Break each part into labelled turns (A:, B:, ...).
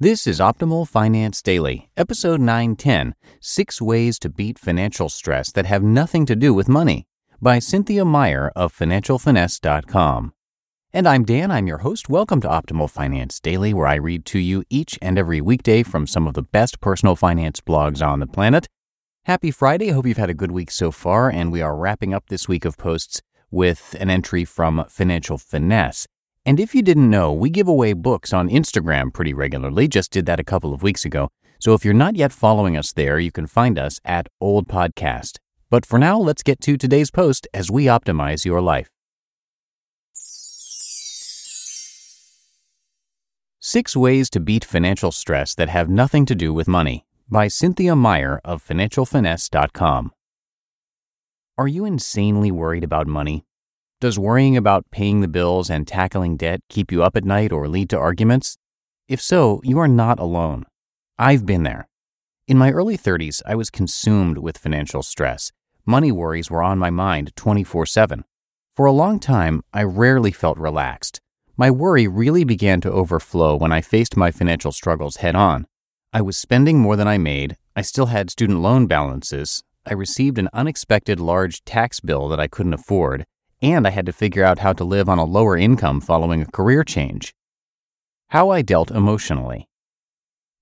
A: This is Optimal Finance Daily, episode 910 Six Ways to Beat Financial Stress That Have Nothing to Do with Money by Cynthia Meyer of FinancialFinesse.com. And I'm Dan, I'm your host. Welcome to Optimal Finance Daily, where I read to you each and every weekday from some of the best personal finance blogs on the planet. Happy Friday. Hope you've had a good week so far, and we are wrapping up this week of posts with an entry from Financial Finesse. And if you didn't know, we give away books on Instagram pretty regularly. Just did that a couple of weeks ago. So if you're not yet following us there, you can find us at Old Podcast. But for now, let's get to today's post as we optimize your life. Six Ways to Beat Financial Stress That Have Nothing to Do with Money by Cynthia Meyer of FinancialFinesse.com. Are you insanely worried about money? Does worrying about paying the bills and tackling debt keep you up at night or lead to arguments? If so, you are not alone. I've been there. In my early 30s, I was consumed with financial stress. Money worries were on my mind 24 7. For a long time, I rarely felt relaxed. My worry really began to overflow when I faced my financial struggles head on. I was spending more than I made, I still had student loan balances, I received an unexpected large tax bill that I couldn't afford, and I had to figure out how to live on a lower income following a career change. How I dealt emotionally.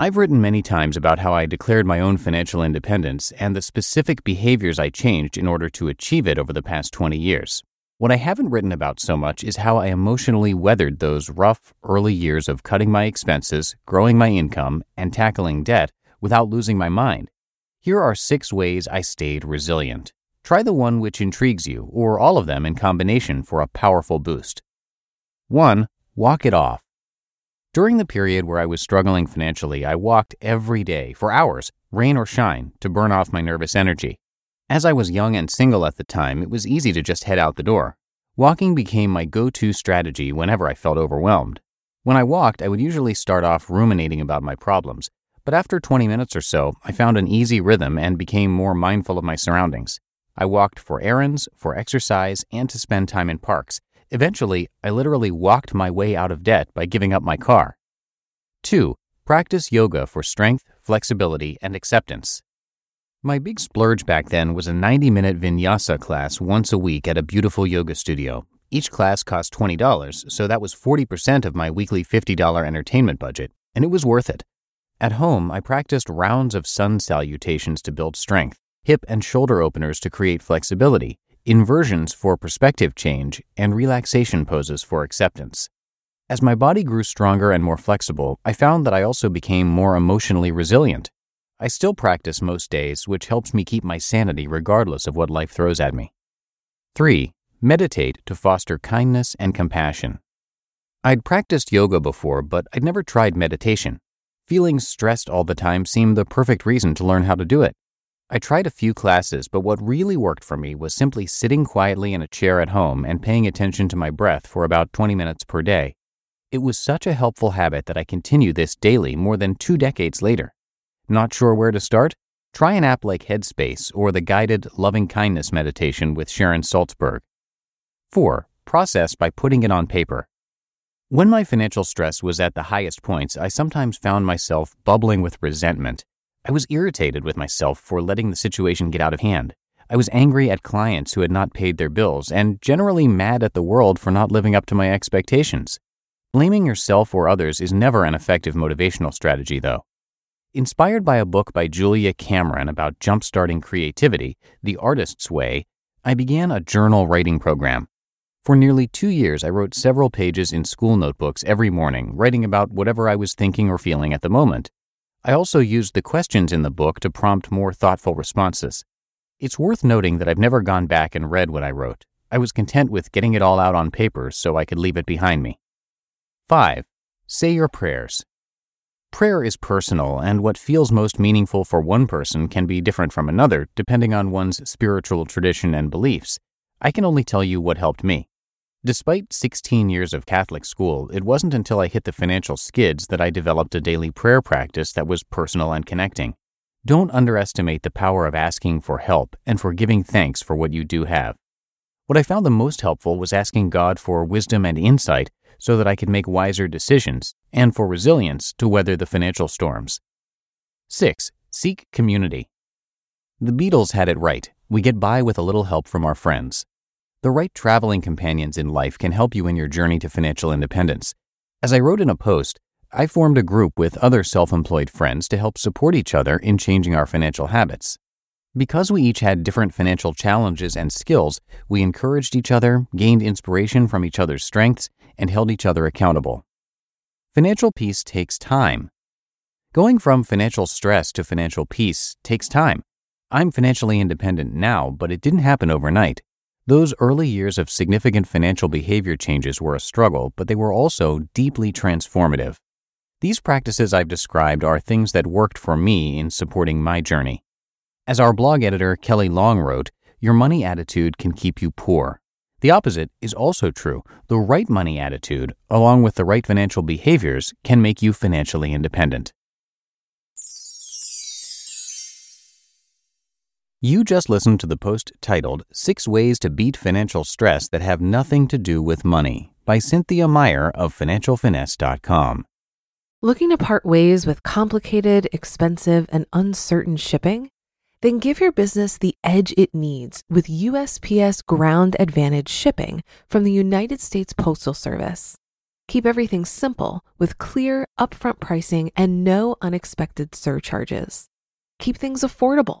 A: I've written many times about how I declared my own financial independence and the specific behaviors I changed in order to achieve it over the past 20 years. What I haven't written about so much is how I emotionally weathered those rough early years of cutting my expenses, growing my income, and tackling debt without losing my mind. Here are six ways I stayed resilient. Try the one which intrigues you, or all of them in combination for a powerful boost. 1. Walk it off. During the period where I was struggling financially, I walked every day for hours, rain or shine, to burn off my nervous energy. As I was young and single at the time, it was easy to just head out the door. Walking became my go to strategy whenever I felt overwhelmed. When I walked, I would usually start off ruminating about my problems, but after 20 minutes or so, I found an easy rhythm and became more mindful of my surroundings. I walked for errands, for exercise, and to spend time in parks. Eventually, I literally walked my way out of debt by giving up my car. 2. Practice yoga for strength, flexibility, and acceptance. My big splurge back then was a 90 minute vinyasa class once a week at a beautiful yoga studio. Each class cost $20, so that was 40% of my weekly $50 entertainment budget, and it was worth it. At home, I practiced rounds of sun salutations to build strength hip and shoulder openers to create flexibility, inversions for perspective change, and relaxation poses for acceptance. As my body grew stronger and more flexible, I found that I also became more emotionally resilient. I still practice most days, which helps me keep my sanity regardless of what life throws at me. 3. Meditate to foster kindness and compassion. I'd practiced yoga before, but I'd never tried meditation. Feeling stressed all the time seemed the perfect reason to learn how to do it. I tried a few classes, but what really worked for me was simply sitting quietly in a chair at home and paying attention to my breath for about 20 minutes per day. It was such a helpful habit that I continue this daily more than two decades later. Not sure where to start? Try an app like Headspace or the guided loving kindness meditation with Sharon Salzberg. 4. Process by putting it on paper. When my financial stress was at the highest points, I sometimes found myself bubbling with resentment I was irritated with myself for letting the situation get out of hand. I was angry at clients who had not paid their bills and generally mad at the world for not living up to my expectations. Blaming yourself or others is never an effective motivational strategy, though. Inspired by a book by Julia Cameron about jumpstarting creativity, The Artist's Way, I began a journal writing program. For nearly two years, I wrote several pages in school notebooks every morning, writing about whatever I was thinking or feeling at the moment. I also used the questions in the book to prompt more thoughtful responses. It's worth noting that I've never gone back and read what I wrote. I was content with getting it all out on paper so I could leave it behind me. 5. Say your prayers. Prayer is personal, and what feels most meaningful for one person can be different from another, depending on one's spiritual tradition and beliefs. I can only tell you what helped me. Despite 16 years of Catholic school, it wasn't until I hit the financial skids that I developed a daily prayer practice that was personal and connecting. Don't underestimate the power of asking for help and for giving thanks for what you do have. What I found the most helpful was asking God for wisdom and insight so that I could make wiser decisions, and for resilience to weather the financial storms. 6. Seek community. The Beatles had it right. We get by with a little help from our friends. The right traveling companions in life can help you in your journey to financial independence. As I wrote in a post, I formed a group with other self employed friends to help support each other in changing our financial habits. Because we each had different financial challenges and skills, we encouraged each other, gained inspiration from each other's strengths, and held each other accountable. Financial peace takes time. Going from financial stress to financial peace takes time. I'm financially independent now, but it didn't happen overnight. Those early years of significant financial behavior changes were a struggle, but they were also deeply transformative. These practices I've described are things that worked for me in supporting my journey. As our blog editor Kelly Long wrote, your money attitude can keep you poor. The opposite is also true. The right money attitude, along with the right financial behaviors, can make you financially independent. You just listened to the post titled Six Ways to Beat Financial Stress That Have Nothing to Do with Money by Cynthia Meyer of FinancialFinesse.com.
B: Looking to part ways with complicated, expensive, and uncertain shipping? Then give your business the edge it needs with USPS Ground Advantage shipping from the United States Postal Service. Keep everything simple with clear, upfront pricing and no unexpected surcharges. Keep things affordable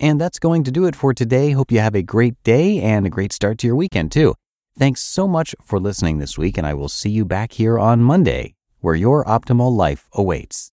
A: And that's going to do it for today. Hope you have a great day and a great start to your weekend, too. Thanks so much for listening this week, and I will see you back here on Monday, where your optimal life awaits.